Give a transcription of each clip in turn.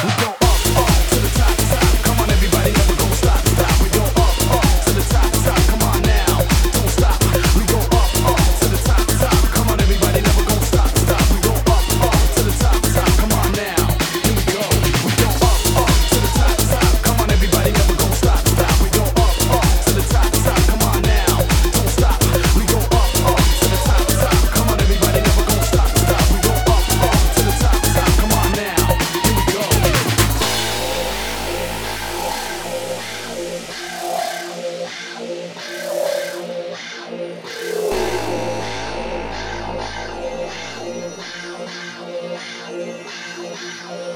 We don't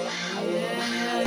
Yeah.